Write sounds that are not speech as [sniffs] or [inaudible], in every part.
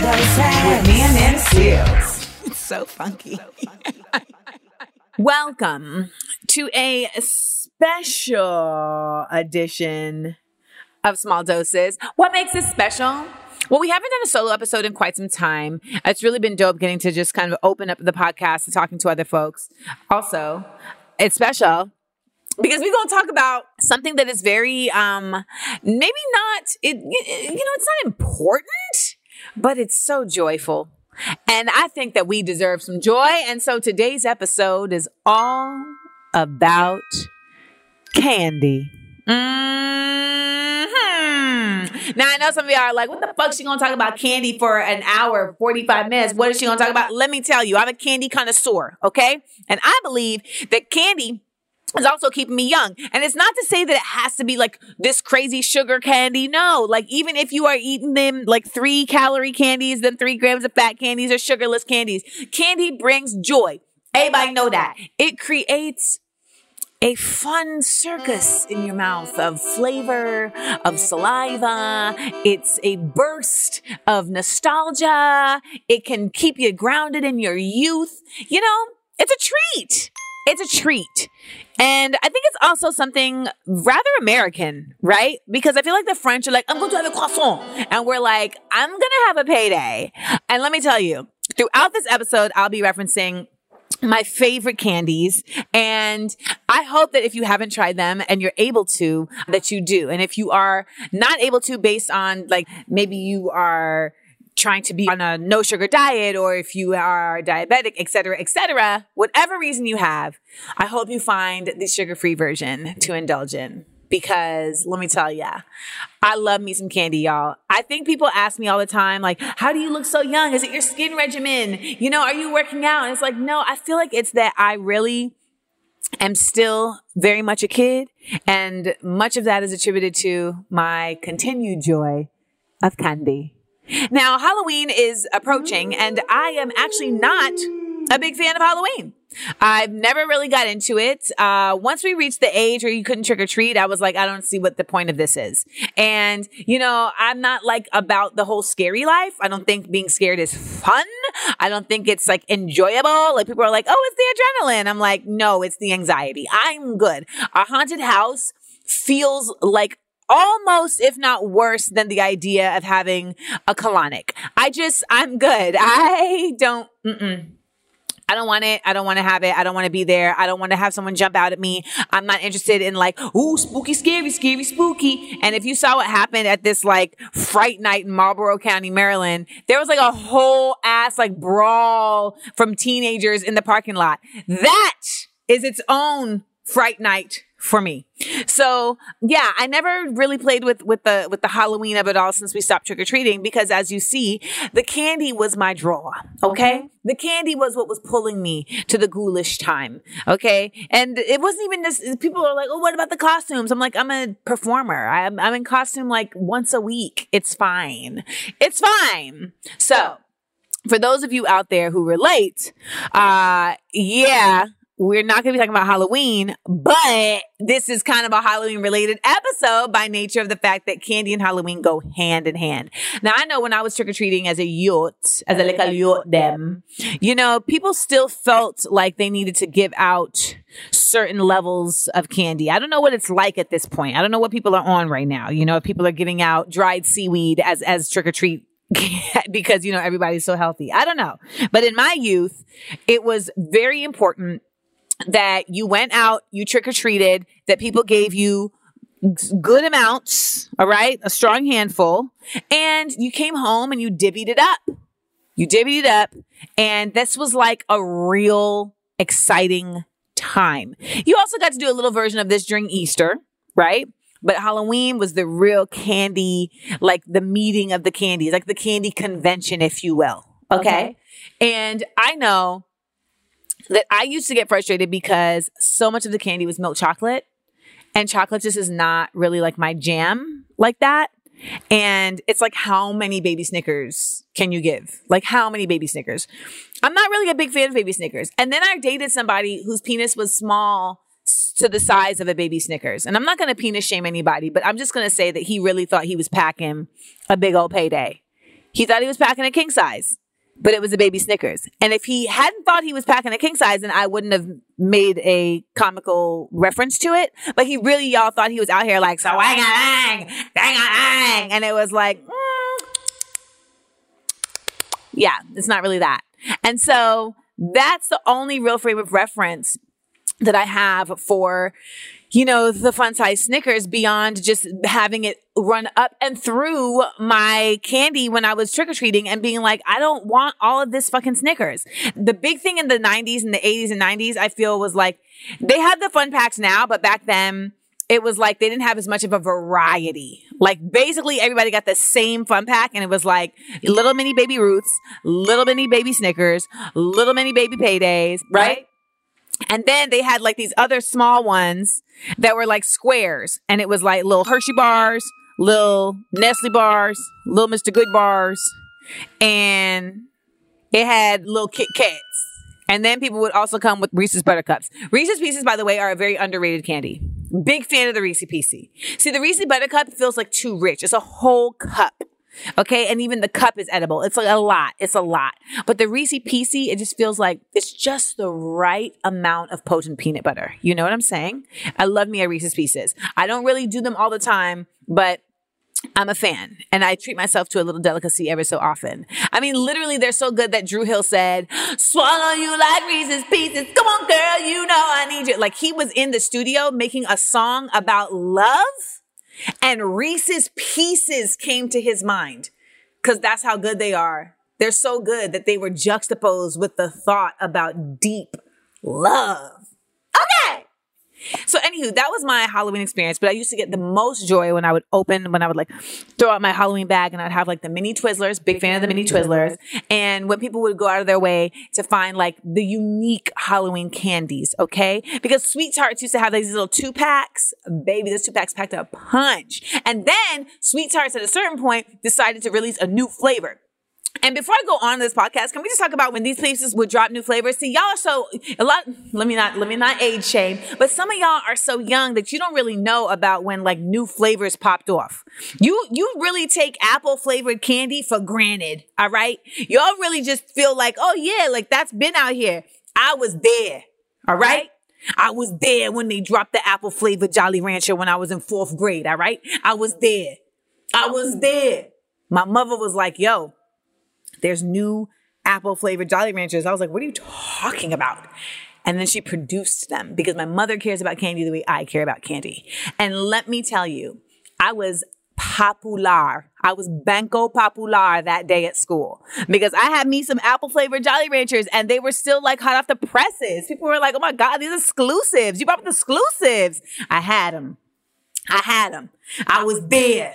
doses. With me and Amanda Seales. It's so funky. Welcome to a special edition of Small Doses. What makes this special? Well, we haven't done a solo episode in quite some time. It's really been dope getting to just kind of open up the podcast and talking to other folks. Also, it's special because we're going to talk about something that is very um maybe not it you know it's not important but it's so joyful and i think that we deserve some joy and so today's episode is all about candy Mhm. Now I know some of y'all are like, what the fuck she gonna talk about candy for an hour, 45 minutes? What is she gonna talk about? Let me tell you, I'm a candy connoisseur, okay? And I believe that candy is also keeping me young. And it's not to say that it has to be like this crazy sugar candy. No, like even if you are eating them like three calorie candies, then three grams of fat candies or sugarless candies, candy brings joy. Everybody know that. It creates a fun circus in your mouth of flavor, of saliva. It's a burst of nostalgia. It can keep you grounded in your youth. You know, it's a treat. It's a treat. And I think it's also something rather American, right? Because I feel like the French are like, I'm going to have a croissant. And we're like, I'm going to have a payday. And let me tell you, throughout this episode, I'll be referencing my favorite candies. And I hope that if you haven't tried them and you're able to, that you do. And if you are not able to based on like maybe you are trying to be on a no sugar diet or if you are diabetic, et cetera, et cetera, whatever reason you have, I hope you find the sugar free version to indulge in. Because let me tell ya, I love me some candy, y'all. I think people ask me all the time, like, how do you look so young? Is it your skin regimen? You know, are you working out? And it's like, no, I feel like it's that I really am still very much a kid. And much of that is attributed to my continued joy of candy. Now, Halloween is approaching, and I am actually not a big fan of Halloween. I've never really got into it. Uh, once we reached the age where you couldn't trick or treat, I was like, I don't see what the point of this is. And, you know, I'm not like about the whole scary life. I don't think being scared is fun. I don't think it's like enjoyable. Like people are like, oh, it's the adrenaline. I'm like, no, it's the anxiety. I'm good. A haunted house feels like almost, if not worse than the idea of having a colonic. I just, I'm good. I don't, mm-mm. I don't want it. I don't want to have it. I don't want to be there. I don't want to have someone jump out at me. I'm not interested in like, ooh, spooky, scary, scary, spooky. And if you saw what happened at this like fright night in Marlboro County, Maryland, there was like a whole ass like brawl from teenagers in the parking lot. That is its own fright night for me. So yeah, I never really played with, with the, with the Halloween of it all since we stopped trick or treating because as you see, the candy was my draw. Okay. The candy was what was pulling me to the ghoulish time. Okay. And it wasn't even this, people are like, Oh, what about the costumes? I'm like, I'm a performer. I'm, I'm in costume like once a week. It's fine. It's fine. So for those of you out there who relate, uh, yeah, we're not going to be talking about Halloween, but this is kind of a Halloween related episode by nature of the fact that candy and Halloween go hand in hand. Now, I know when I was trick or treating as a youth, as a little youth, them, you know, people still felt like they needed to give out certain levels of candy. I don't know what it's like at this point. I don't know what people are on right now. You know, if people are giving out dried seaweed as, as trick or treat [laughs] because, you know, everybody's so healthy. I don't know. But in my youth, it was very important that you went out, you trick or treated, that people gave you good amounts, all right, a strong handful, and you came home and you divvied it up. You divvied it up, and this was like a real exciting time. You also got to do a little version of this during Easter, right? But Halloween was the real candy, like the meeting of the candies, like the candy convention, if you will. Okay. And I know that I used to get frustrated because so much of the candy was milk chocolate and chocolate just is not really like my jam like that. And it's like, how many baby Snickers can you give? Like, how many baby Snickers? I'm not really a big fan of baby Snickers. And then I dated somebody whose penis was small to the size of a baby Snickers. And I'm not going to penis shame anybody, but I'm just going to say that he really thought he was packing a big old payday. He thought he was packing a king size, but it was a baby Snickers. And if he hadn't thought he was packing a king size, then I wouldn't have made a comical reference to it. But he really, y'all thought he was out here like, so wang a lang, dang a lang. And it was like, mm, yeah, it's not really that. And so that's the only real frame of reference that I have for, you know, the fun size Snickers beyond just having it run up and through my candy when I was trick or treating and being like, I don't want all of this fucking Snickers. The big thing in the 90s and the 80s and 90s, I feel was like, they had the fun packs now, but back then, it was like they didn't have as much of a variety. Like basically everybody got the same fun pack and it was like little mini baby Ruths, little mini baby Snickers, little mini baby paydays, right? And then they had like these other small ones that were like squares and it was like little Hershey bars, little Nestle bars, little Mr. Good bars, and it had little Kit Kats. And then people would also come with Reese's Buttercups. Reese's Pieces, by the way, are a very underrated candy. Big fan of the Reese's Piece. See, the Reese's Buttercup feels like too rich. It's a whole cup. Okay. And even the cup is edible. It's like a lot. It's a lot. But the Reese's Piece, it just feels like it's just the right amount of potent peanut butter. You know what I'm saying? I love me a Reese's Pieces. I don't really do them all the time, but I'm a fan and I treat myself to a little delicacy ever so often. I mean, literally, they're so good that Dru Hill said, Swallow you like Reese's Pieces. Come on, girl, you know I need you. Like he was in the studio making a song about love and Reese's Pieces came to his mind because that's how good they are. They're so good that they were juxtaposed with the thought about deep love. So, anywho, that was my Halloween experience. But I used to get the most joy when I would open, when I would like throw out my Halloween bag and I'd have like the mini Twizzlers, big fan of the mini Twizzlers. And when people would go out of their way to find like the unique Halloween candies, okay? Because Sweet Tarts used to have these little two packs. Baby, those two packs packed a punch. And then Sweet Tarts at a certain point decided to release a new flavor. And before I go on this podcast, can we just talk about when these places would drop new flavors? See, y'all are so a lot. Let me not let me not age shame, but some of y'all are so young that you don't really know about when like new flavors popped off. You you really take apple flavored candy for granted. All right, y'all really just feel like, oh yeah, like that's been out here. I was there. All right. I was there when they dropped the apple flavored Jolly Rancher when I was in fourth grade. All right. I was there. I was there. My mother was like, yo, there's new apple flavored Jolly Ranchers. I was like, what are you talking about? And then she produced them because my mother cares about candy the way I care about candy. And let me tell you, I was popular. I was banco popular that day at school because I had me some apple flavored Jolly Ranchers and they were still like hot off the presses. People were like, oh my God, these exclusives. You brought the exclusives. I had them. I had them. I was there.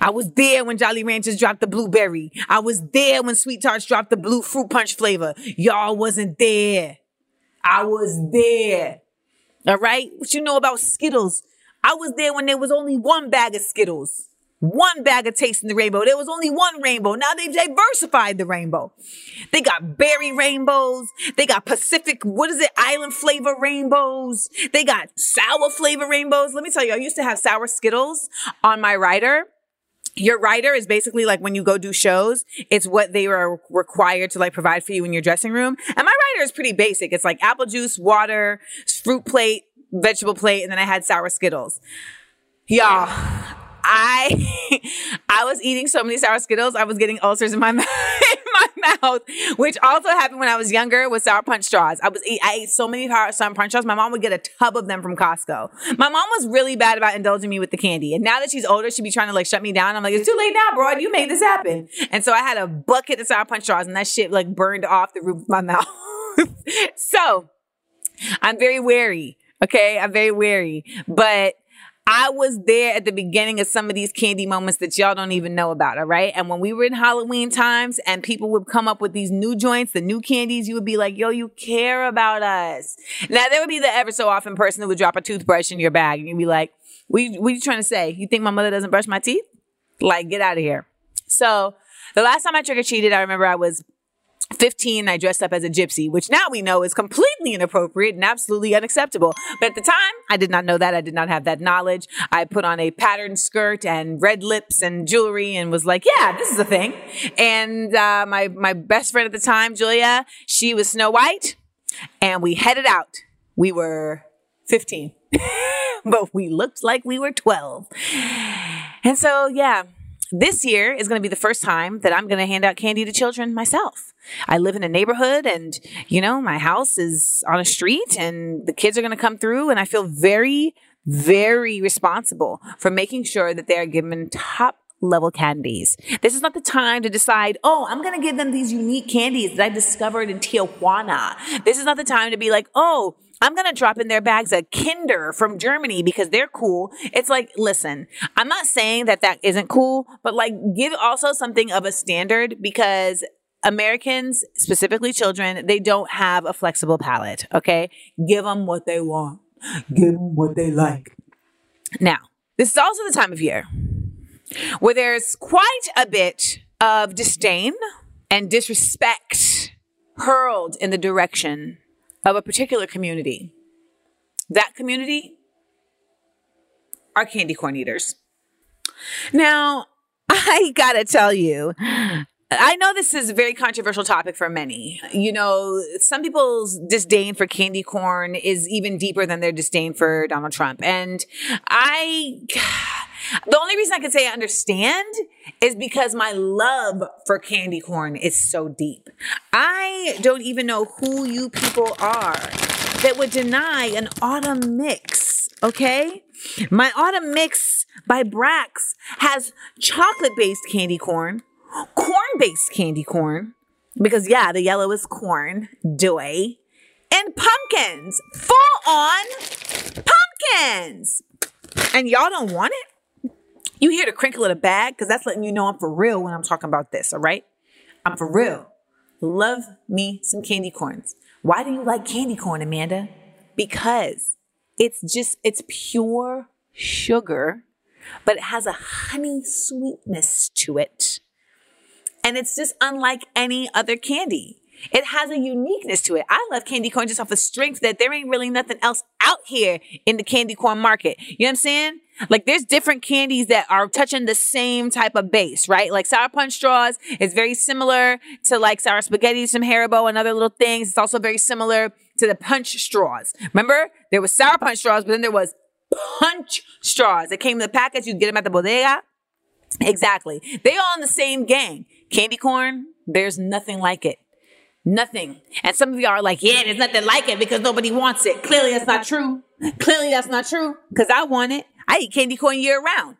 I was there when Jolly Ranchers dropped the blueberry. I was there when Sweet Tarts dropped the blue fruit punch flavor. Y'all wasn't there. I was there. All right. What you know about Skittles? I was there when there was only one bag of Skittles. One bag of Tasting the Rainbow. There was only one rainbow. Now they've diversified the rainbow. They got berry rainbows. They got Pacific, what is it? Island flavor rainbows. They got sour flavor rainbows. Let me tell you, I used to have sour Skittles on my rider your rider is basically like when you go do shows, it's what they are required to like provide for you in your dressing room. And my rider is pretty basic. It's like apple juice, water, fruit plate, vegetable plate, and then I had sour Skittles. Y'all, I [laughs] I was eating so many sour Skittles, I was getting ulcers in my [laughs] mouth, mouth, which also happened when I was younger with sour punch straws. I was I ate so many sour punch straws. My mom would get a tub of them from Costco. My mom was really bad about indulging me with the candy, and now that she's older, she'd be trying to like shut me down. I'm like, it's too late now, bro. You made this happen, and so I had a bucket of sour punch straws, and that shit like burned off the roof of my [laughs] mouth. so I'm very wary. Okay, I'm very wary, but I was there at the beginning of some of these candy moments that y'all don't even know about, all right? And when we were in Halloween times and people would come up with these new joints, the new candies, you would be like, yo, you care about us. Now, there would be the ever so often person who would drop a toothbrush in your bag and you'd be like, what, what are you trying to say? You think my mother doesn't brush my teeth? Like, get out of here. So, the last time I trick or treated, I remember I was 15, I dressed up as a gypsy, which now we know is completely inappropriate and absolutely unacceptable. But at the time, I did not know that. I did not have that knowledge. I put on a patterned skirt and red lips and jewelry and was like, yeah, this is a thing. And, uh, my, my best friend at the time, Julia, she was Snow White and we headed out. We were 15, [laughs] but we looked like we were 12. And so, yeah, this year is going to be the first time that I'm going to hand out candy to children myself. I live in a neighborhood and, you know, my house is on a street and the kids are going to come through and I feel very, very responsible for making sure that they are given top level candies. This is not the time to decide, oh, I'm going to give them these unique candies that I discovered in Tijuana. This is not the time to be like, oh, I'm going to drop in their bags a Kinder from Germany because they're cool. It's like, listen, I'm not saying that that isn't cool, but like give also something of a standard because Americans, specifically children, they don't have a flexible palate. Okay. Give them what they want. Give them what they like. Now, this is also the time of year where there's quite a bit of disdain and disrespect hurled in the direction of a particular community. That community are candy corn eaters. Now, [laughs] I gotta tell you, I know this is a very controversial topic for many. You know, some people's disdain for candy corn is even deeper than their disdain for Donald Trump. And I, the only reason I can say I understand is because my love for candy corn is so deep. I don't even know who you people are that would deny an autumn mix, okay? My autumn mix by Brach's has chocolate based candy corn corn based candy corn, because yeah, the yellow is corn, doy, and pumpkins, full on pumpkins. And y'all don't want it? You here to crinkle in a bag? Because that's letting you know I'm for real when I'm talking about this, all right? I'm for real. Love me some candy corns. Why do you like candy corn, Amanda? Because it's just, it's pure sugar, but it has a honey sweetness to it and it's just unlike any other candy. It has a uniqueness to it. I love candy corn just off the strength that there ain't really nothing else out here in the candy corn market. You know what I'm saying? Like there's different candies that are touching the same type of base, right? Like sour punch straws is very similar to like sour spaghetti, some Haribo and other little things. It's also very similar to the punch straws. Remember? There was sour punch straws, but then there was punch straws that came in the package. You get them at the bodega. Exactly. They all in the same gang. Candy corn, there's nothing like it. Nothing. And some of y'all are like, yeah, there's nothing like it because nobody wants it. Clearly that's not true. Clearly that's not true because I want it. I eat candy corn year round.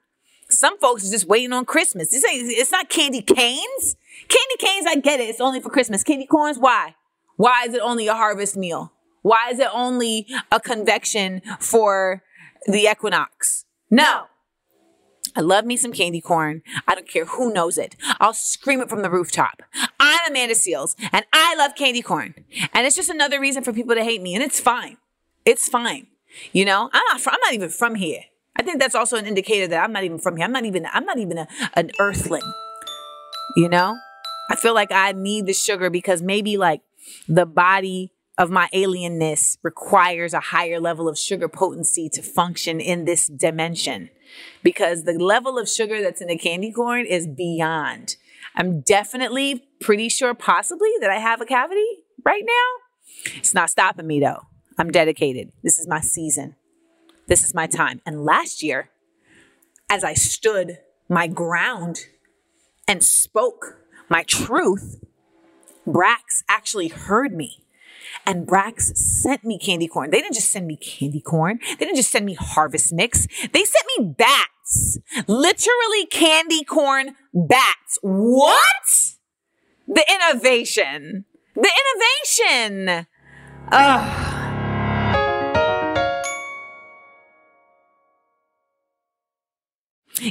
Some folks are just waiting on Christmas. This ain't, it's not candy canes. Candy canes, I get it. It's only for Christmas. Candy corns, why? Why is it only a harvest meal? Why is it only a convection for the equinox? No. I love me some candy corn. I don't care who knows it. I'll scream it from the rooftop. I'm Amanda Seales and I love candy corn. And it's just another reason for people to hate me. And it's fine. It's fine. You know, I'm not, from, I'm not even from here. I think that's also an indicator that I'm not even from here. I'm not even, I'm not even a, an earthling. You know, I feel like I need the sugar because maybe like the body of my alienness requires a higher level of sugar potency to function in this dimension because the level of sugar that's in a candy corn is beyond. I'm definitely pretty sure, possibly, that I have a cavity right now. It's not stopping me though. I'm dedicated. This is my season. This is my time. And last year, as I stood my ground and spoke my truth, Brach's actually heard me and Brach's sent me candy corn. They didn't just send me candy corn. They didn't just send me harvest mix. They sent me bats. Literally candy corn bats. What? The innovation. The innovation. Ugh.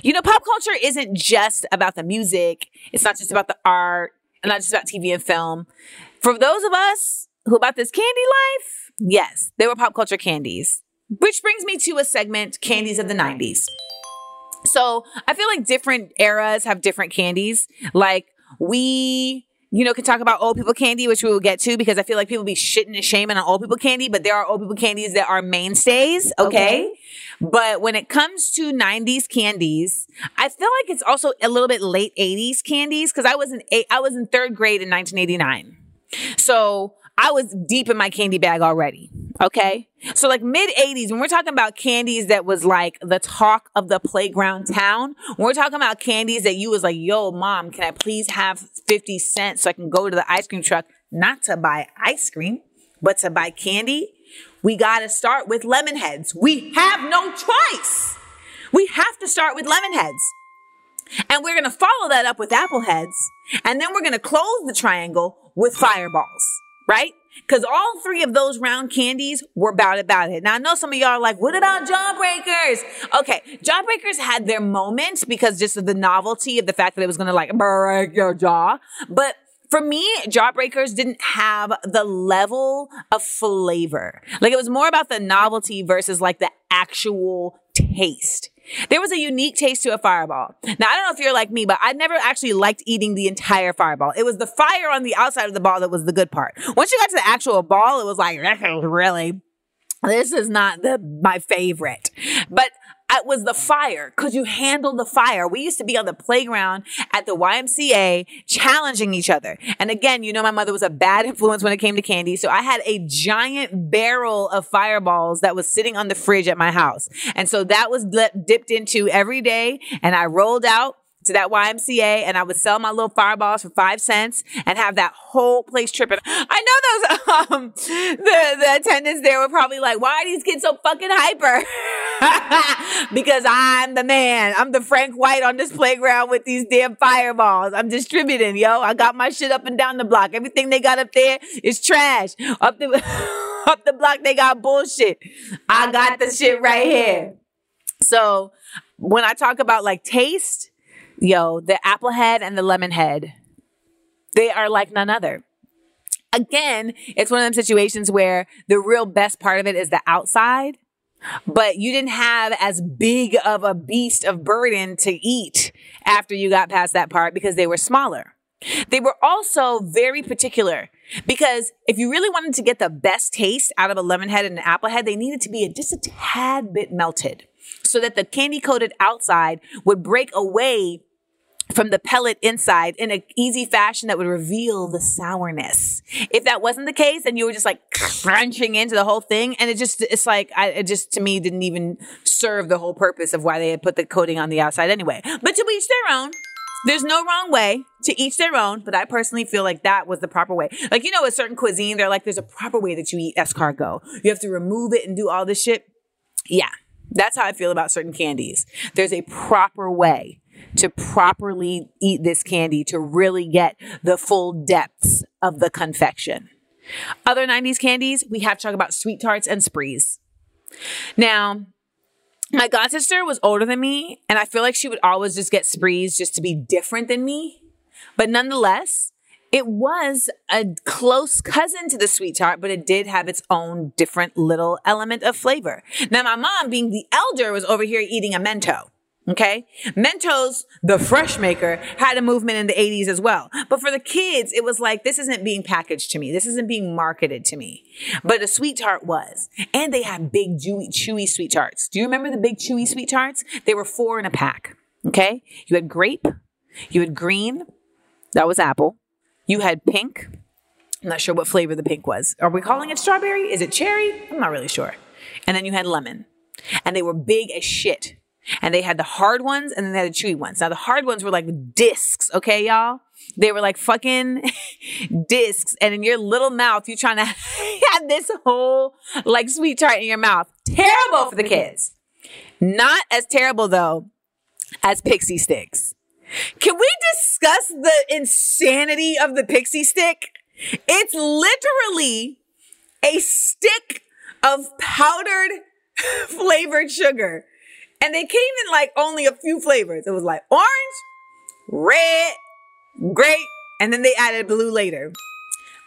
you know, pop culture isn't just about the music. It's not just about the art, and not just about TV and film. For those of us who about this candy life, yes, they were pop culture candies. Which brings me to a segment, candies of the 90s. So I feel like different eras have different candies. Like we, you know, can talk about old people candy, which we will get to because I feel like people be shitting and shaming on old people candy, but there are old people candies that are mainstays. Okay. Okay. But when it comes to 90s candies, I feel like it's also a little bit late 80s candies because I was in eight, I was in third grade in 1989. So I was deep in my candy bag already. Okay. So like mid 80s, when we're talking about candies that was like the talk of the playground town, when we're talking about candies that you was like, yo, mom, can I please have 50 cents so I can go to the ice cream truck, not to buy ice cream, but to buy candy? We got to start with lemon heads. We have no choice. We have to start with lemon heads. And we're going to follow that up with apple heads. And then we're going to close the triangle with fireballs, right? Because all three of those round candies were about about it. Now I know some of y'all are like, what about jawbreakers? Okay, jawbreakers had their moments because just of the novelty of the fact that it was to like break your jaw. But for me, Jawbreakers didn't have the level of flavor. Like it was more about the novelty versus like the actual taste. There was a unique taste to a fireball. Now, I don't know if you're like me, but I never actually liked eating the entire fireball. It was the fire on the outside of the ball that was the good part. Once you got to the actual ball, it was like, really? This is not the my favorite. But it was the fire because you handled the fire. We used to be on the playground at the YMCA challenging each other. And again, you know, my mother was a bad [laughs] influence when it came to candy. So I had a giant barrel of fireballs that was sitting on the fridge at my house. And so that was dipped into every day. And I rolled out to that YMCA and I would sell my little fireballs for five cents and have that whole place tripping. I know those, [laughs] um, the, the attendants there were probably like, why are these kids so fucking hyper? [laughs] because I'm the man. I'm the Frank White on this playground with these damn fireballs. I'm distributing, yo. I got my shit up and down the block. Everything they got up there is trash. Up the, [laughs] up the block, they got bullshit. I got the shit right here. So when I talk about like taste, yo, the apple head and the lemon head, they are like none other. Again, it's one of them situations where the real best part of it is the outside, but you didn't have as big of a beast of burden to eat after you got past that part because they were smaller. They were also very particular because if you really wanted to get the best taste out of a lemon head and an apple head, they needed to be just a tad bit melted so that the candy coated outside would break away from the pellet inside in an easy fashion that would reveal the sourness. If that wasn't the case, then you were just like crunching into the whole thing. And it just, it's like, I, it just to me didn't even serve the whole purpose of why they had put the coating on the outside anyway. But to each their own. There's no wrong way to each their own, but I personally feel like that was the proper way. Like, you know, a certain cuisine, they're like, there's a proper way that you eat escargot. You have to remove it and do all this shit. Yeah. That's how I feel about certain candies. There's a proper way to properly eat this candy to really get the full depths of the confection. Other 90s candies, we have to talk about sweet tarts and sprees. Now, my god sister was older than me, and I feel like she would always just get sprees just to be different than me. But nonetheless, it was a close cousin to the sweet tart, but it did have its own different little element of flavor. Now, my mom, being the elder, was over here eating a Mento. Okay. Mentos, the fresh maker, had a movement in the 80s as well. But for the kids, it was like, this isn't being packaged to me. This isn't being marketed to me. But a sweet tart was. And they had big, chewy, chewy sweet tarts. Do you remember the big, chewy sweet tarts? They were four in a pack. Okay. You had grape, you had green, that was apple, you had pink. I'm not sure what flavor the pink was. Are we calling it strawberry? Is it cherry? I'm not really sure. And then you had lemon. And they were big as shit. And they had the hard ones and then they had the chewy ones. Now the hard ones were like discs, okay, y'all? They were like fucking [laughs] discs. And in your little mouth, you're trying [laughs] to have this whole like sweet tart in your mouth. Terrible for the kids. Not as terrible though as pixie sticks. Can we discuss the insanity of the pixie stick? It's literally a stick of powdered [laughs] flavored sugar. And they came in like only a few flavors. It was like orange, red, grape, and then they added blue later.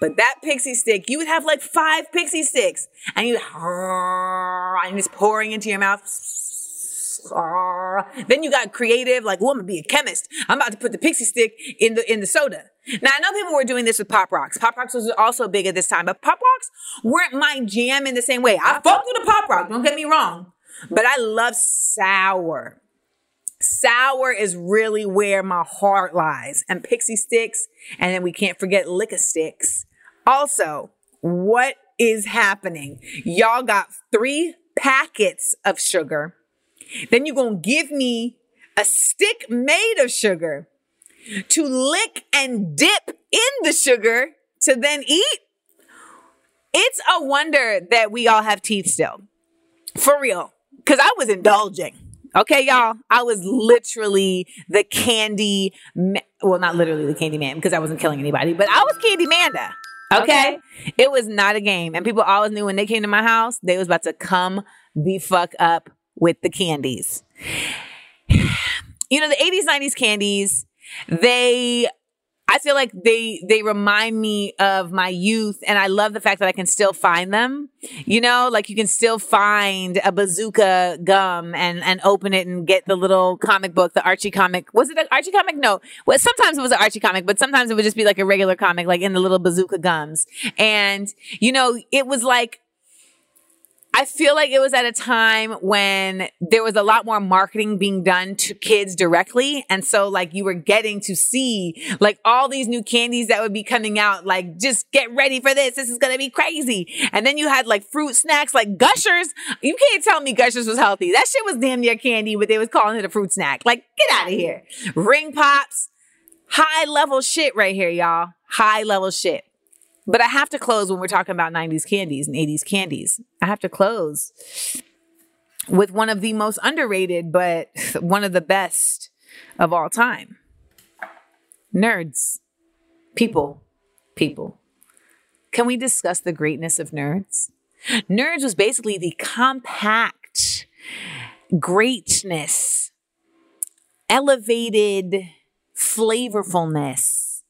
But that pixie stick, you would have like five pixie sticks and you and it's pouring into your mouth. Then you got creative, like, well, I'm gonna be a chemist. I'm about to put the pixie stick in the in the soda. Now I know people were doing this with Pop Rocks. Pop Rocks was also big at this time, but Pop Rocks weren't my jam in the same way. I fucked with the Pop Rock, don't get me wrong. But I love sour. Sour is really where my heart lies. And pixie sticks, and then we can't forget lick sticks. Also, what is happening? Y'all got three packets of sugar. Then you're going to give me a stick made of sugar to lick and dip in the sugar to then eat. It's a wonder that we all have teeth still. For real. Cause I was indulging. Okay, y'all. I was literally the candy, ma- well, not literally the candy man because I wasn't killing anybody, but I was Candy Manda. Okay? It was not a game. And people always knew when they came to my house, they was about to come the fuck up with the candies. [sighs] You know, the 80s, 90s candies, they I feel like they they remind me of my youth and I love the fact that I can still find them. You know, like you can still find a bazooka gum and and open it and get the little comic book, the Archie comic. Was it an Archie comic? No. Well, sometimes it was an Archie comic, but sometimes it would just be like a regular comic like in the little bazooka gums. And you know, it was like I feel like it was at a time when there was a lot more marketing being done to kids directly. And so like you were getting to see like all these new candies that would be coming out. Like just get ready for this. This is going to be crazy. And then you had like fruit snacks like Gushers. You can't tell me Gushers was healthy. That shit was damn near candy, but they was calling it a fruit snack. Like get out of here. Ring pops. High level shit right here, y'all. High level shit. But I have to close when we're talking about 90s candies and 80s candies. I have to close with one of the most underrated, but [laughs] one of the best of all time. Nerds. People. People. Can we discuss the greatness of nerds? Nerds was basically the compact greatness, elevated flavorfulness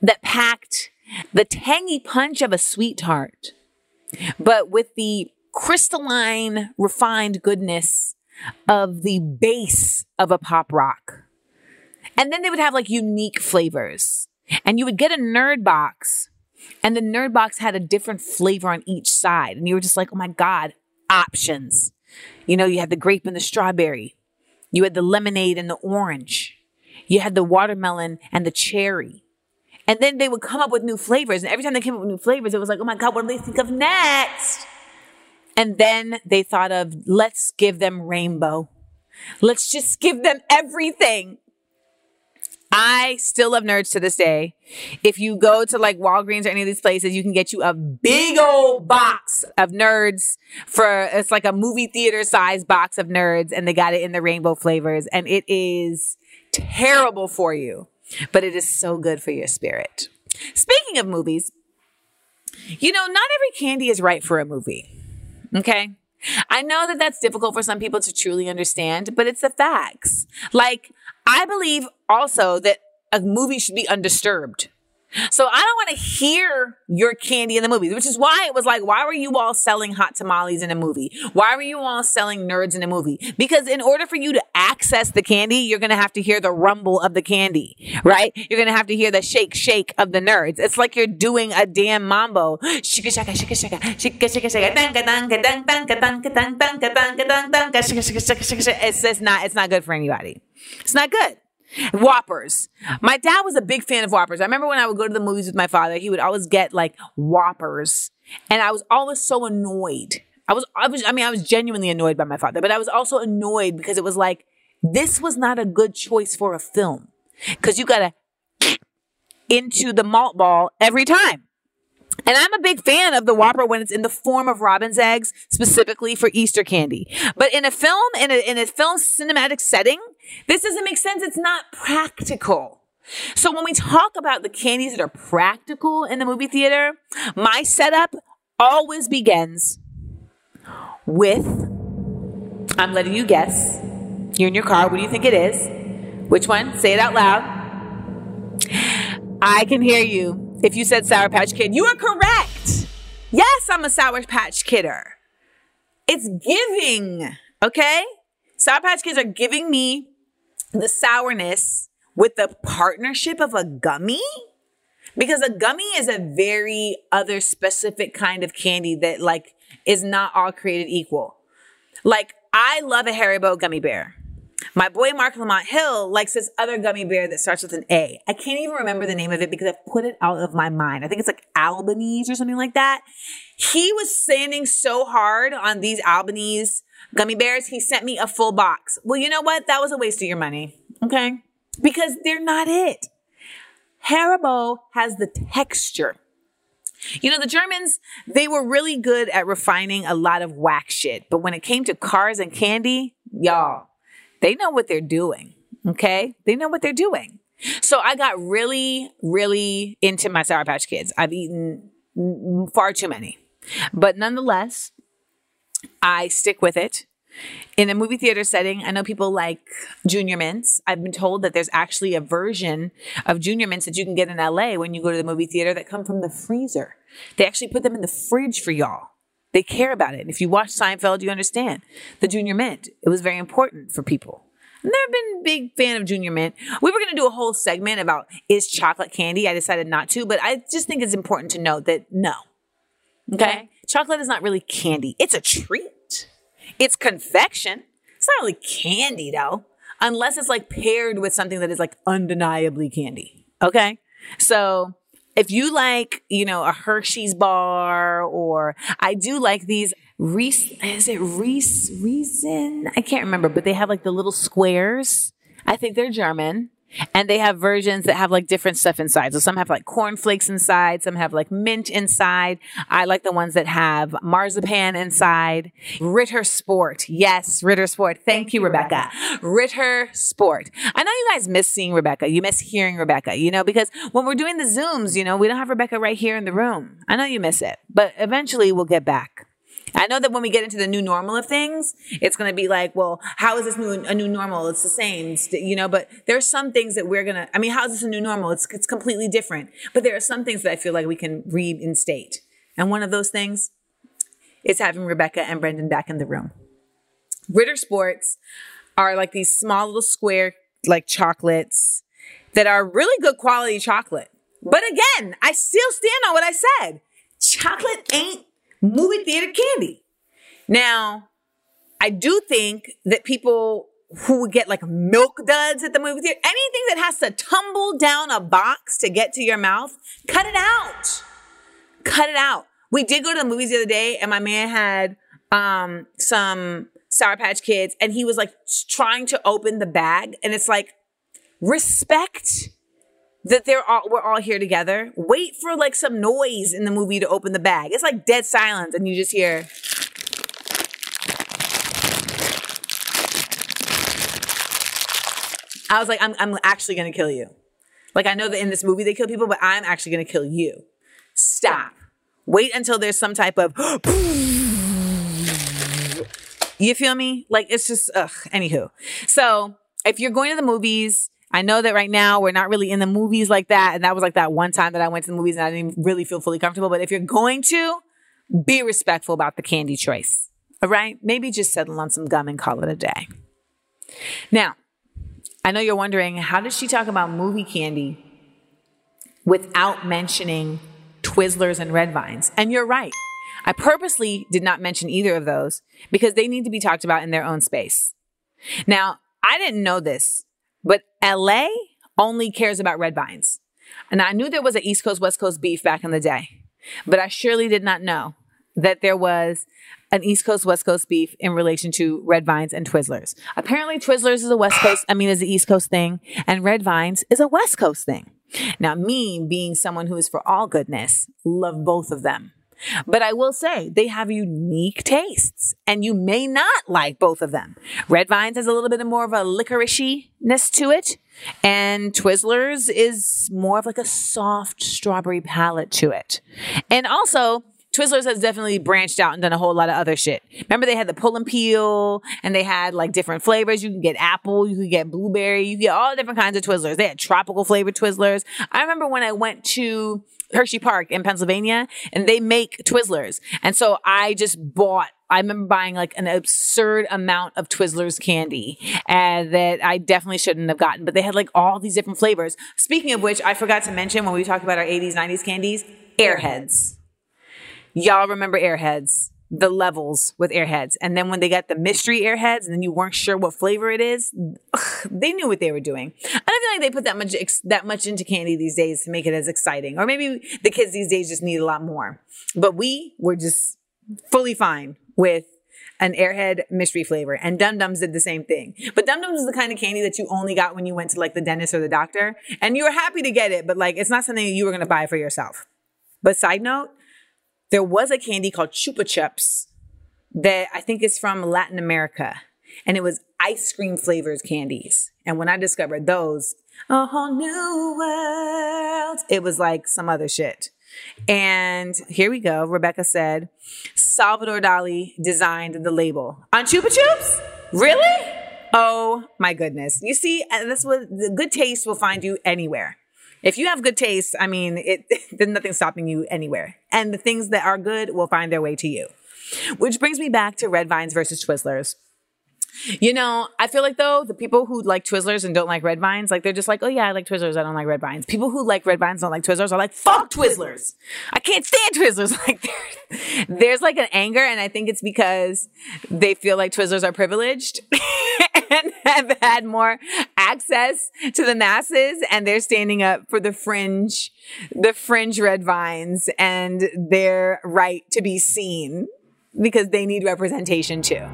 that packed the tangy punch of a sweetheart, but with the crystalline, refined goodness of the base of a pop rock. And then they would have like unique flavors. And you would get a nerd box, and the nerd box had a different flavor on each side. And you were just like, oh my God, options. You know, you had the grape and the strawberry, you had the lemonade and the orange, you had the watermelon and the cherry. And then they would come up with new flavors. And every time they came up with new flavors, it was like, oh my God, what do they think of next? And then they thought of, let's give them rainbow. Let's just give them everything. I still love nerds to this day. If you go to like Walgreens or any of these places, you can get you a big old box of nerds for it's like a movie theater size box of nerds and they got it in the rainbow flavors and it is terrible for you but it is so good for your spirit. Speaking of movies, you know, not every candy is right for a movie. Okay. I know that that's difficult for some people to truly understand, but it's the facts. Like, I believe also that a movie should be undisturbed. So I don't want to hear your candy in the movie, which is why it was like, why were you all selling hot tamales in a movie? Why were you all selling nerds in a movie? Because in order for you to access the candy, you're going to have to hear the rumble of the candy, right? You're going to have to hear the shake, shake of the nerds. It's like you're doing a damn mambo. Shika, shaka, shika, shaka, shika, shika, shaka, danka, danka, danka, danka, danka, danka, danka, danka, shika, shika, shika, shika, shika. It's just not, it's not good for anybody. It's not good. Whoppers. My dad was a big fan of Whoppers. I remember when I would go to the movies with my father, he would always get like Whoppers. And I was always so annoyed. I was, I was, I mean, I was genuinely annoyed by my father, but I was also annoyed because it was like, this was not a good choice for a film. Cause you gotta [sniffs] into the malt ball every time. And I'm a big fan of the Whopper when it's in the form of robin's eggs, specifically for Easter candy. But in a film, in a, in a film cinematic setting, this doesn't make sense. It's not practical. So when we talk about the candies that are practical in the movie theater, my setup always begins with I'm letting you guess. You're in your car. What do you think it is? Which one? Say it out loud. I can hear you. If you said Sour Patch Kid, you are correct. Yes, I'm a Sour Patch Kidder. It's giving, okay? Sour Patch Kids are giving me the sourness with the partnership of a gummy because a gummy is a very other specific kind of candy that like is not all created equal. Like I love a Haribo gummy bear. My boy Marc Lamont Hill likes this other gummy bear that starts with an A. I can't even remember the name of it because I've put it out of my mind. I think it's like Albanese or something like that. He was standing so hard on these Albanese gummy bears, he sent me a full box. Well, you know what? That was a waste of your money. Okay. Because they're not it. Haribo has the texture. You know, the Germans, they were really good at refining a lot of whack shit. But when it came to cars and candy, y'all, they know what they're doing. Okay. They know what they're doing. So I got really, really into my Sour Patch Kids. I've eaten far too many. But nonetheless, I stick with it. In a movie theater setting, I know people like Junior Mints. I've been told that there's actually a version of Junior Mints that you can get in LA when you go to the movie theater that come from the freezer. They actually put them in the fridge for y'all. They care about it. And if you watch Seinfeld, you understand the Junior Mint. It was very important for people. And I've never been a big fan of Junior Mint. We were going to do a whole segment about is chocolate candy. I decided not to, but I just think it's important to note that no. Okay. Chocolate is not really candy. It's a treat. It's confection. It's not really candy though, unless it's like paired with something that is like undeniably candy. Okay. So if you like, you know, a Hershey's bar or I do like these Reese, is it Reese, Reason? I can't remember, but they have like the little squares. I think they're German. And they have versions that have like different stuff inside. So some have like cornflakes inside, some have like mint inside. I like the ones that have marzipan inside. Ritter Sport. Yes, Ritter Sport. Thank you, Rebecca. Ritter Sport. I know you guys miss seeing Rebecca. You miss hearing Rebecca, you know, because when we're doing the Zooms, you know, we don't have Rebecca right here in the room. I know you miss it, but eventually we'll get back. I know that when we get into the new normal of things, it's going to be like, well, how is this new a new normal? It's the same, you know. But there are some things that we're gonna. I mean, how is this a new normal? It's it's completely different. But there are some things that I feel like we can reinstate, and one of those things is having Rebecca and Brendan back in the room. Ritter Sports are like these small little square like chocolates that are really good quality chocolate. But again, I still stand on what I said. Chocolate ain't movie theater candy. Now, I do think that people who would get like milk duds at the movie theater, anything that has to tumble down a box to get to your mouth, cut it out. Cut it out. We did go to the movies the other day and my man had um some Sour Patch Kids and he was like trying to open the bag and it's like respect that they're all we're all here together. Wait for like some noise in the movie to open the bag. It's like dead silence, and you just hear. I was like, I'm I'm actually gonna kill you. Like I know that in this movie they kill people, but I'm actually gonna kill you. Stop. Wait until there's some type of. [gasps] you feel me? Like it's just ugh. Anywho, so if you're going to the movies I know that right now we're not really in the movies like that. And that was like that one time that I went to the movies and I didn't really feel fully comfortable. But if you're going to, be respectful about the candy choice. All right? Maybe just settle on some gum and call it a day. Now, I know you're wondering how does she talk about movie candy without mentioning Twizzlers and Red Vines? And you're right. I purposely did not mention either of those because they need to be talked about in their own space. Now, I didn't know this LA only cares about red vines. And I knew there was an East Coast, West Coast beef back in the day, but I surely did not know that there was an East Coast, West Coast beef in relation to red vines and Twizzlers. Apparently, Twizzlers is a West Coast, I mean, is the East Coast thing, and red vines is a West Coast thing. Now, me being someone who is for all goodness, love both of them. But I will say they have unique tastes and you may not like both of them. Red Vines has a little bit more of a licoricey-ness to it and Twizzlers is more of like a soft strawberry palate to it. And also Twizzlers has definitely branched out and done a whole lot of other shit. Remember they had the pull and peel and they had like different flavors. You can get apple, you could get blueberry, you get all different kinds of Twizzlers. They had tropical flavored Twizzlers. I remember when I went to Hershey Park in Pennsylvania and they make Twizzlers. And so I just bought I remember buying like an absurd amount of Twizzlers candy and that I definitely shouldn't have gotten, but they had like all these different flavors. Speaking of which, I forgot to mention when we talked about our 80s, 90s candies, Airheads. Y'all remember Airheads, the levels with Airheads. And then when they got the mystery Airheads and then you weren't sure what flavor it is, ugh, they knew what they were doing. I don't feel like they put that much, ex- that much into candy these days to make it as exciting. Or maybe the kids these days just need a lot more. But we were just fully fine with an airhead mystery flavor. And Dum Dums did the same thing. But Dum Dums is the kind of candy that you only got when you went to like the dentist or the doctor. And you were happy to get it, but like it's not something you were going to buy for yourself. But side note, there was a candy called Chupa Chups that I think is from Latin America. And it was ice cream flavors candies. And when I discovered those, a whole new world, it was like some other shit. And here we go. Rebecca said, Salvador Dali designed the label on Chupa Chups. Really? Oh my goodness. You see, and that's what the good taste will find you anywhere. If you have good taste, I mean, it, [laughs] there's nothing stopping you anywhere. And the things that are good will find their way to you. Which brings me back to Red Vines versus Twizzlers. You know, I feel like though the people who like Twizzlers and don't like Red Vines, like they're just like, oh yeah, I like Twizzlers, I don't like Red Vines. People who like Red Vines don't like Twizzlers are like, fuck Twizzlers. I can't stand Twizzlers. [laughs] Like there's, there's like an anger, and I think it's because they feel like Twizzlers are privileged [laughs] and [laughs] have had more access to the masses, and they're standing up for the fringe, the fringe Red Vines, and their right to be seen because they need representation too.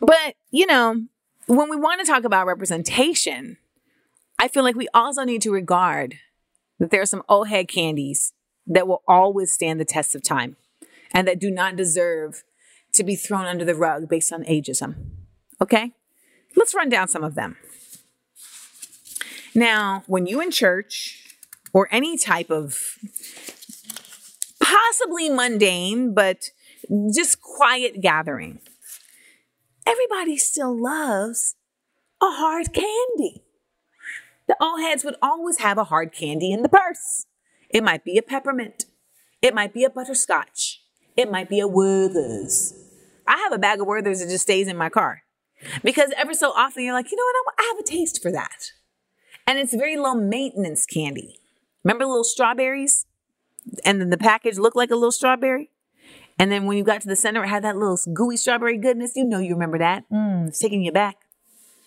But, you know, when we want to talk about representation, I feel like we also need to regard that there are some old head candies that will always stand the test of time and that do not deserve to be thrown under the rug based on ageism. Okay? Let's run down some of them. Now, when you in church or any type of possibly mundane, but just quiet gathering, everybody still loves a hard candy. The old heads would always have a hard candy in the purse. It might be a peppermint. It might be a butterscotch. It might be a Werther's. I have a bag of Werther's that just stays in my car because ever so often you're like, you know what? I have a taste for that. And it's very low maintenance candy. Remember little strawberries? And then the package looked like a little strawberry? And then when you got to the center, it had that little gooey strawberry goodness. You know you remember that. Mm, it's taking you back.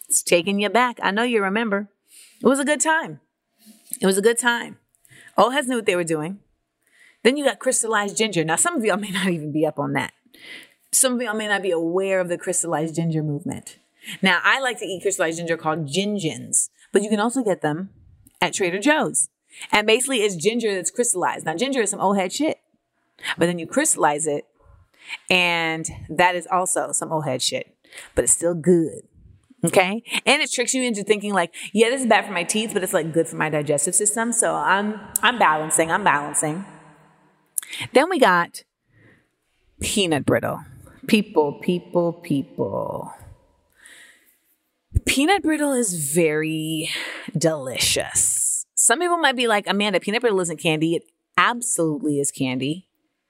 It's taking you back. I know you remember. It was a good time. It was a good time. Old heads knew what they were doing. Then you got crystallized ginger. Now, some of y'all may [laughs] not even be up on that. Some of y'all may not be aware of the crystallized ginger movement. Now, I like to eat crystallized ginger called Gin Gins, but you can also get them at Trader Joe's. And basically, it's ginger that's crystallized. Now, ginger is some old head shit. But then you crystallize it, and that is also some old head shit, but it's still good. Okay. And it tricks you into thinking like, yeah, this is bad for my teeth, but it's like good for my digestive system. So I'm, I'm balancing. I'm balancing. Then we got peanut brittle. People, people, people. Peanut brittle is very delicious. Some people might be like, Amanda, peanut brittle isn't candy. It absolutely is candy.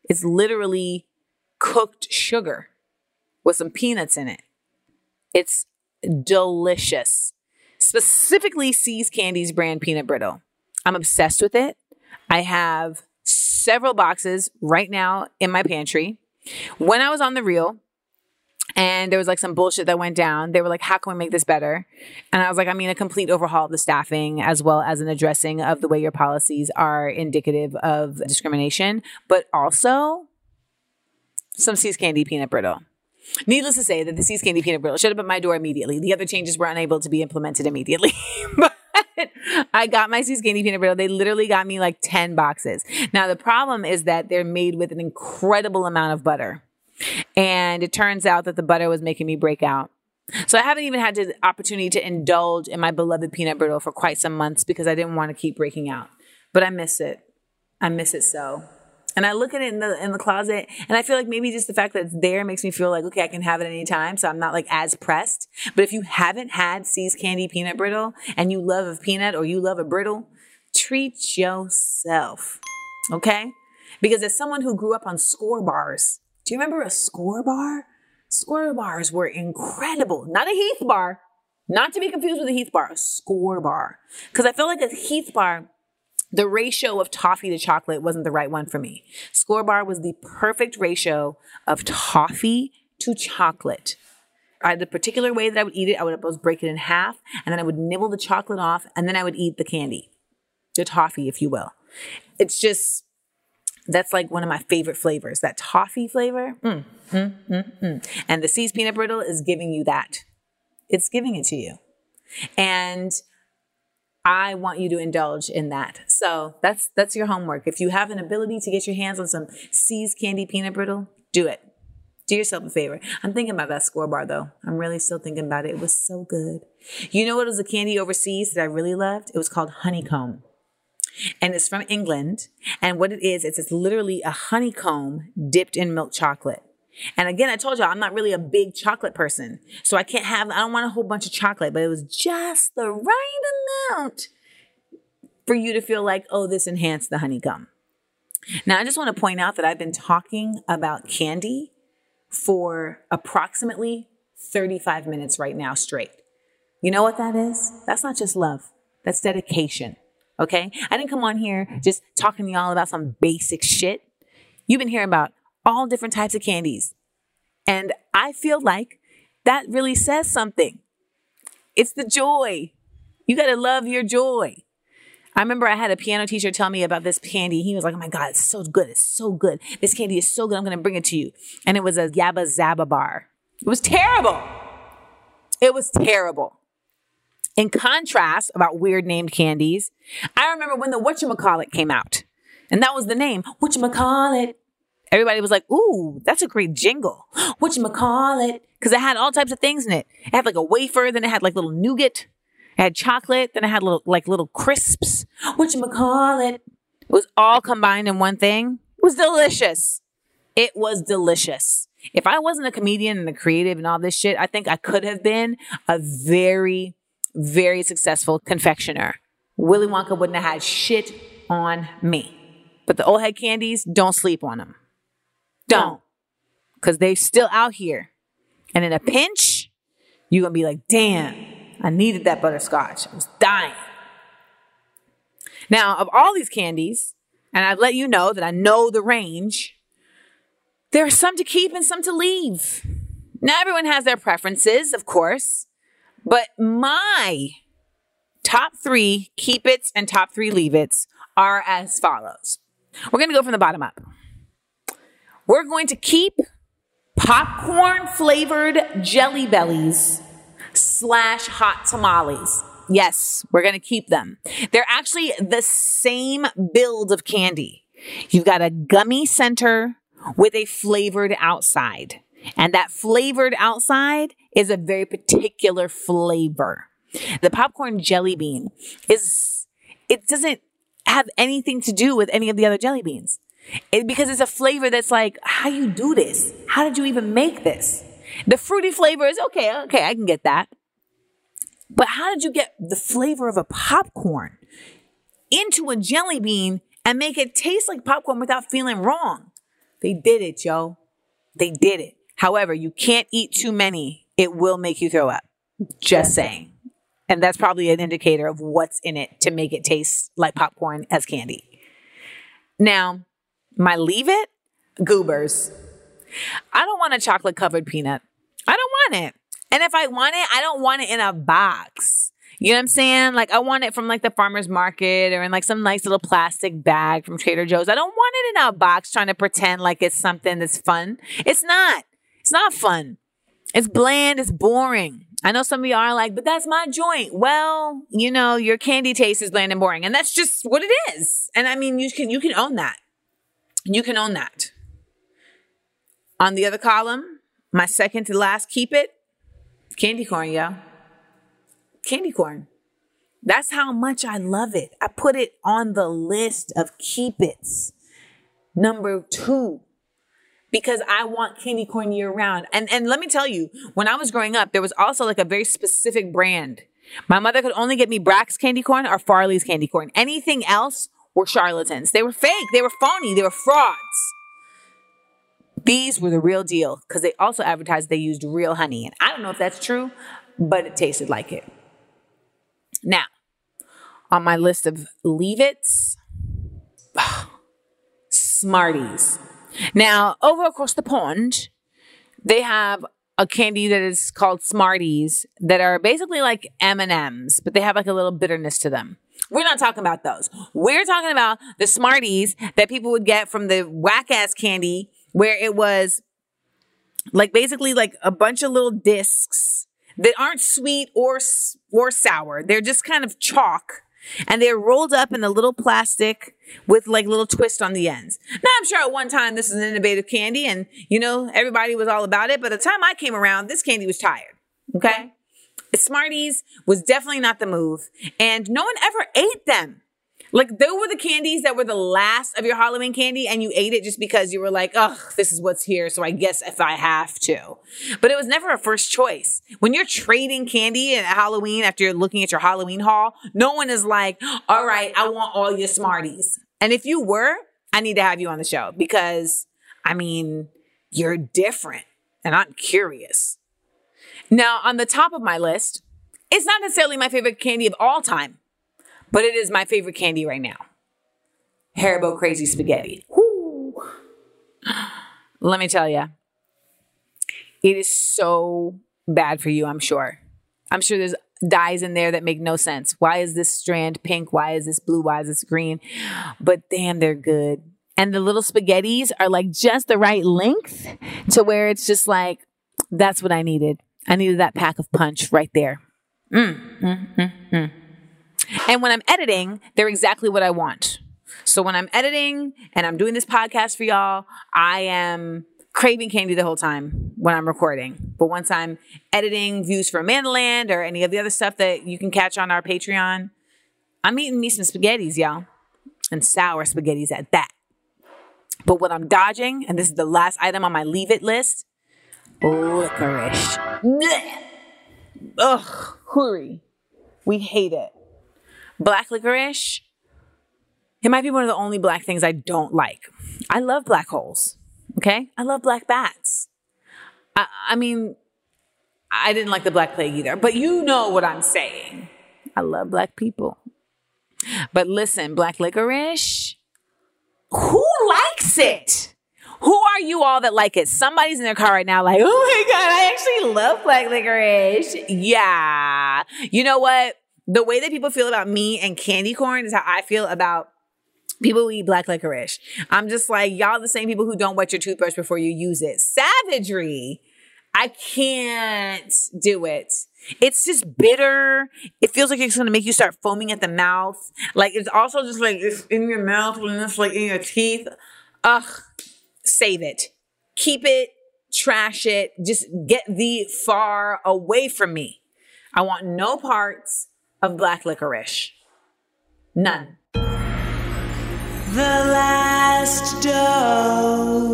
It's literally cooked sugar with some peanuts in it. It's delicious. Specifically, See's Candies brand peanut brittle. I'm obsessed with it. I have several boxes right now in my pantry. When I was on the Real, and there was like some bullshit that went down. They were like, how can we make this better? And I was like, I mean, a complete overhaul of the staffing as well as an addressing of the way your policies are indicative of discrimination, but also some See's Candy peanut brittle. Needless to say that the See's Candy peanut brittle showed up at my door immediately. The other changes were unable to be implemented immediately. [laughs] but [laughs] I got my See's Candy peanut brittle. They literally got me like 10 boxes. Now, the problem is that they're made with an incredible amount of butter. And it turns out that the butter was making me break out. So I haven't even had the opportunity to indulge in my beloved peanut brittle for quite some months because I didn't want to keep breaking out. But I miss it. I miss it so. And I look at it in the in the closet and I feel like maybe just the fact that it's there makes me feel like okay, I can have it anytime. So I'm not like as pressed. But if you haven't had See's Candy peanut brittle and you love a peanut or you love a brittle, treat yourself. Okay? Because as someone who grew up on score bars, do you remember a score bar? Score bars were incredible. Not a Heath bar. Not to be confused with a Heath bar, a score bar. Because I feel like a Heath bar, the ratio of toffee to chocolate wasn't the right one for me. Score bar was the perfect ratio of toffee to chocolate. I the particular way that I would eat it. I would always break it in half, and then I would nibble the chocolate off, and then I would eat the candy, the toffee, if you will. It's just that's like one of my favorite flavors. That toffee flavor, mm, mm, mm, mm. and the See's peanut brittle is giving you that. It's giving it to you, and I want you to indulge in that. So that's that's your homework. If you have an ability to get your hands on some See's candy peanut brittle, do it. Do yourself a favor. I'm thinking about that score bar though. I'm really still thinking about it. It was so good. You know what was a candy overseas that I really loved? It was called honeycomb. And it's from England. And what it is, it's, it's literally a honeycomb dipped in milk chocolate. And again, I told you I'm not really a big chocolate person. So I can't have, I don't want a whole bunch of chocolate, but it was just the right amount for you to feel like, oh, this enhanced the honeycomb. Now, I just want to point out that I've been talking about candy for approximately 35 minutes right now straight. You know what that is? That's not just love. That's dedication. Okay. I didn't come on here just talking to y'all about some basic shit. You've been hearing about all different types of candies. And I feel like that really says something. It's the joy. You got to love your joy. I remember I had a piano teacher tell me about this candy. He was like, Oh my God, it's so good. It's so good. This candy is so good. I'm going to bring it to you. And it was a Yabba Zabba bar. It was terrible. It was terrible. In contrast, about weird named candies, I remember when the Whatchamacallit came out. And that was the name. Whatchamacallit. Everybody was like, ooh, that's a great jingle. [gasps] Whatchamacallit. Because it had all types of things in it. It had like a wafer, then it had like little nougat. It had chocolate, then it had little like little crisps. [gasps] Whatchamacallit. It was all combined in one thing. It was delicious. It was delicious. If I wasn't a comedian and a creative and all this shit, I think I could have been a very, very successful confectioner. Willy Wonka wouldn't have had shit on me. But the old head candies, don't sleep on them. Don't. Because they still out here. And in a pinch, you're to be like, damn, I needed that butterscotch. I was dying. Now, of all these candies, and I've let you know that I know the range, there are some to keep and some to leave. Now, everyone has their preferences, of course, but my top three keep its and top three leave its are as follows. We're going to go from the bottom up. We're going to keep popcorn flavored jelly bellies slash hot tamales. Yes, we're going to keep them. They're actually the same build of candy. You've got a gummy center with a flavored outside. And that flavored outside is a very particular flavor. The popcorn jelly bean is, it doesn't have anything to do with any of the other jelly beans. It, because it's a flavor that's like, how you do this? How did you even make this? The fruity flavor is okay, okay, I can get that. But how did you get the flavor of a popcorn into a jelly bean and make it taste like popcorn without feeling wrong? They did it, yo. They did it. However, you can't eat too many. It will make you throw up. Just saying. And that's probably an indicator of what's in it to make it taste like popcorn as candy. Now, my leave it, goobers. I don't want a chocolate covered peanut. I don't want it. And if I want it, I don't want it in a box. You know what I'm saying? Like I want it from like the farmer's market or in like some nice little plastic bag from Trader Joe's. I don't want it in a box trying to pretend like it's something that's fun. It's not. It's not fun. It's bland. It's boring. I know some of you are like, but that's my joint. Well, you know, your candy taste is bland and boring. And that's just what it is. And I mean, you can, you can own that. You can own that. On the other column, my second to last keep it Candy corn, yo. Candy corn. That's how much I love it. I put it on the list of keep it's. Number two, because I want candy corn year round. And and let me tell you, when I was growing up, there was also like a very specific brand. My mother could only get me Brach's candy corn or Farley's candy corn. Anything else were charlatans. They were fake, they were phony, they were frauds. These were the real deal because they also advertised they used real honey. And I don't know if that's true, but it tasted like it. Now, on my list of leave it's, [sighs] Smarties. Now, over across the pond, they have a candy that is called Smarties that are basically like M&Ms, but they have like a little bitterness to them. We're not talking about those. We're talking about the Smarties that people would get from the whack ass candy where it was like basically like a bunch of little discs that aren't sweet or or sour. They're just kind of chalk and they're rolled up in a little plastic with like little twist on the ends. Now I'm sure at one time this is an innovative candy and you know everybody was all about it, but the time I came around this candy was tired. Okay? Smarties was definitely not the move and no one ever ate them. Like they were the candies that were the last of your Halloween candy and you ate it just because you were like, oh, this is what's here. So I guess if I have to. But it was never a first choice. When you're trading candy at Halloween after you're looking at your Halloween haul, no one is like, all right, I want all your Smarties. And if you were, I need to have you on the show because I mean, you're different and I'm curious. Now, on the top of my list, it's not necessarily my favorite candy of all time but it is my favorite candy right now. Haribo Crazy Spaghetti. Woo. Let me tell you, it is so bad for you, I'm sure. I'm sure there's dyes in there that make no sense. Why is this strand pink? Why is this blue? Why is this green? But damn, they're good. And the little spaghettis are like just the right length to where it's just like, that's what I needed. I needed that pack of punch right there. Mm, mm, mm, mm. And when I'm editing, they're exactly what I want. So when I'm editing and I'm doing this podcast for y'all, I am craving candy the whole time when I'm recording. But once I'm editing views for Mandaland or any of the other stuff that you can catch on our Patreon, I'm eating me some spaghettis, y'all. And sour spaghettis at that. But what I'm dodging, and this is the last item on my leave it list, licorice. Ugh, hurry. We hate it. Black licorice, it might be one of the only black things I don't like. I love black holes. Okay. I love black bats. I, I mean, I didn't like the black plague either, but you know what I'm saying. I love black people. But listen, black licorice, who likes it? Who are you all that like it? Somebody's in their car right now, like, oh my God, I actually love black licorice. Yeah. You know what? The way that people feel about me and candy corn is how I feel about people who eat black licorice. I'm just like, y'all the same people who don't wet your toothbrush before you use it. Savagery. I can't do it. It's just bitter. It feels like it's to make you start foaming at the mouth. Like it's also just like it's in your mouth and it's like in your teeth. Ugh. Save it. Keep it. Trash it. Just get thee far away from me. I want no parts of black licorice. None. The last dose.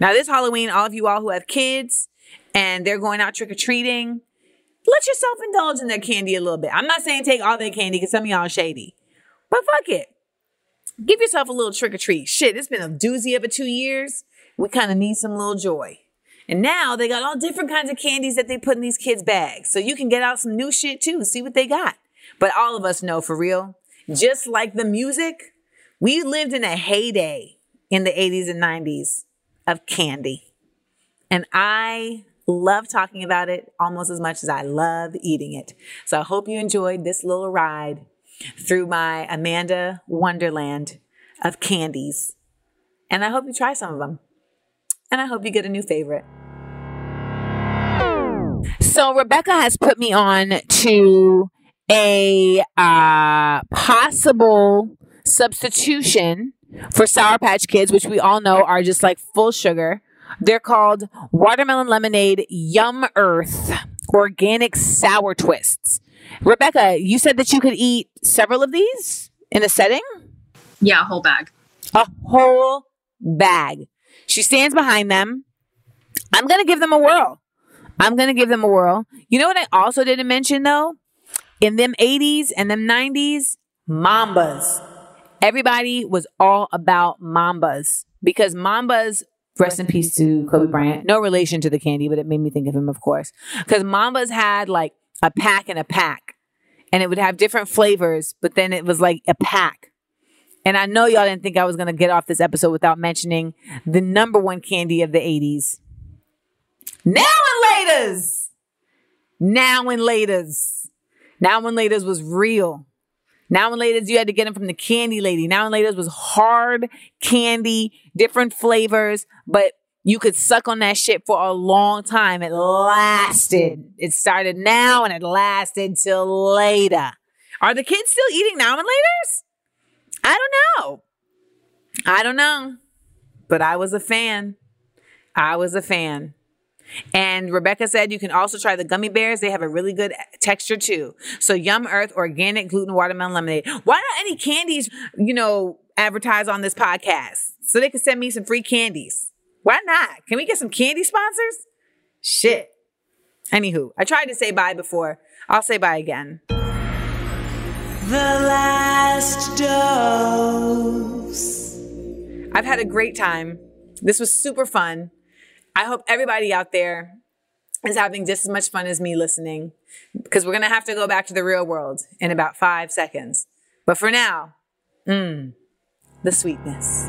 Now, this Halloween, all of you all who have kids and they're going out trick or treating, let yourself indulge in their candy a little bit. I'm not saying take all their candy because some of y'all are shady, but fuck it. Give yourself a little trick or treat. Shit, it's been a doozy of a two years. We kind of need some little joy. And now they got all different kinds of candies that they put in these kids' bags. So you can get out some new shit too, see what they got. But all of us know for real, just like the music, we lived in a heyday in the 80s and 90s of candy. And I love talking about it almost as much as I love eating it. So I hope you enjoyed this little ride through my Amanda Wonderland of candies. And I hope you try some of them. And I hope you get a new favorite. So Rebecca has put me on to a uh, possible substitution for Sour Patch Kids, which we all know are just like full sugar. They're called Watermelon Lemonade Yum Earth Organic Sour Twists. Rebecca, you said that you could eat several of these in a setting? Yeah, a whole bag. A whole bag. She stands behind them. I'm going to give them a whirl. I'm going to give them a whirl. You know what I also didn't mention though? In them 80s and them 90s, Mambas. Everybody was all about Mambas because Mambas, rest in peace to Kobe Bryant, no relation to the candy, but it made me think of him, of course. Because Mambas had like a pack and a pack and it would have different flavors, but then it was like a pack. And I know y'all didn't think I was going to get off this episode without mentioning the number one candy of the 80s. Now and laters. Now and laters. Now and laters was real. Now and laters, you had to get them from the candy lady. Now and laters was hard candy, different flavors, but you could suck on that shit for a long time. It lasted. It started now and it lasted till later. Are the kids still eating now and laters? I don't know. I don't know. But I was a fan. I was a fan. And Rebecca said you can also try the gummy bears. They have a really good texture too. So Yum Earth organic gluten watermelon lemonade. Why don't any candies, you know, advertise on this podcast so they can send me some free candies? Why not? Can we get some candy sponsors? Shit. Anywho, I tried to say bye before. I'll say bye again. The last dose. I've had a great time. This was super fun. I hope everybody out there is having just as much fun as me listening because we're going to have to go back to the real world in about five seconds. But for now, mmm, the sweetness.